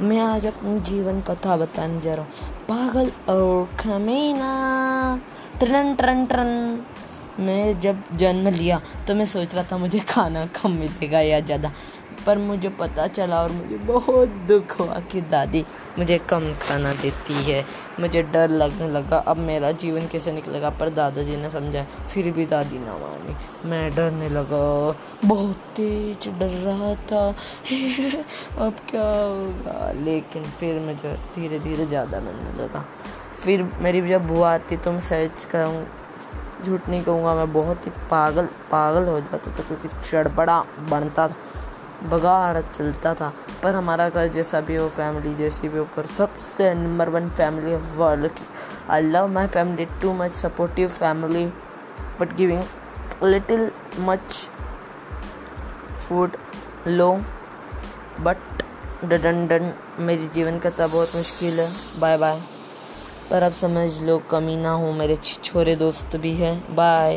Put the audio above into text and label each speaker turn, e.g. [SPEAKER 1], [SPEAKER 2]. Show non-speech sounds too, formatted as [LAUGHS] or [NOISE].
[SPEAKER 1] मैं आज अपनी जीवन कथा बताने जा रहा हूँ। पागल और खमीना। Turn turn turn. मैं जब जन्म लिया तो मैं सोच रहा था मुझे खाना कम मिलेगा या ज़्यादा। पर मुझे पता चला और मुझे बहुत दुख हुआ कि दादी मुझे कम खाना देती है। मुझे डर लगने लगा। अब मेरा जीवन कैसे निकलेगा? पर दादाजी ने समझा फिर भी दादी ना मानी। मैं डरने लगा। बहुत तेज डर रहा था। [LAUGHS] अब क्या होगा? लेकिन फिर मुझे धीरे धीरे ज़्यादा डरने लगा। फिर मेरी जब बुआ आती तो मैं सहज करूँ झूठ नहीं कहूँगा, मैं बहुत ही पागल पागल हो जाता था, क्योंकि चड़बड़ा बनता था। बगाड़ चलता था। पर हमारा घर जैसा भी हो फैमिली जैसी भी हो, पर सबसे number one family of world की। I love my family too much supportive family but giving little much food low but done done मेरी जीवन कथा बहुत मुश्किल है। बाय बाय पर अब समझ लो कमी ना हो मेरे छोरे दोस्त भी हैं। बाय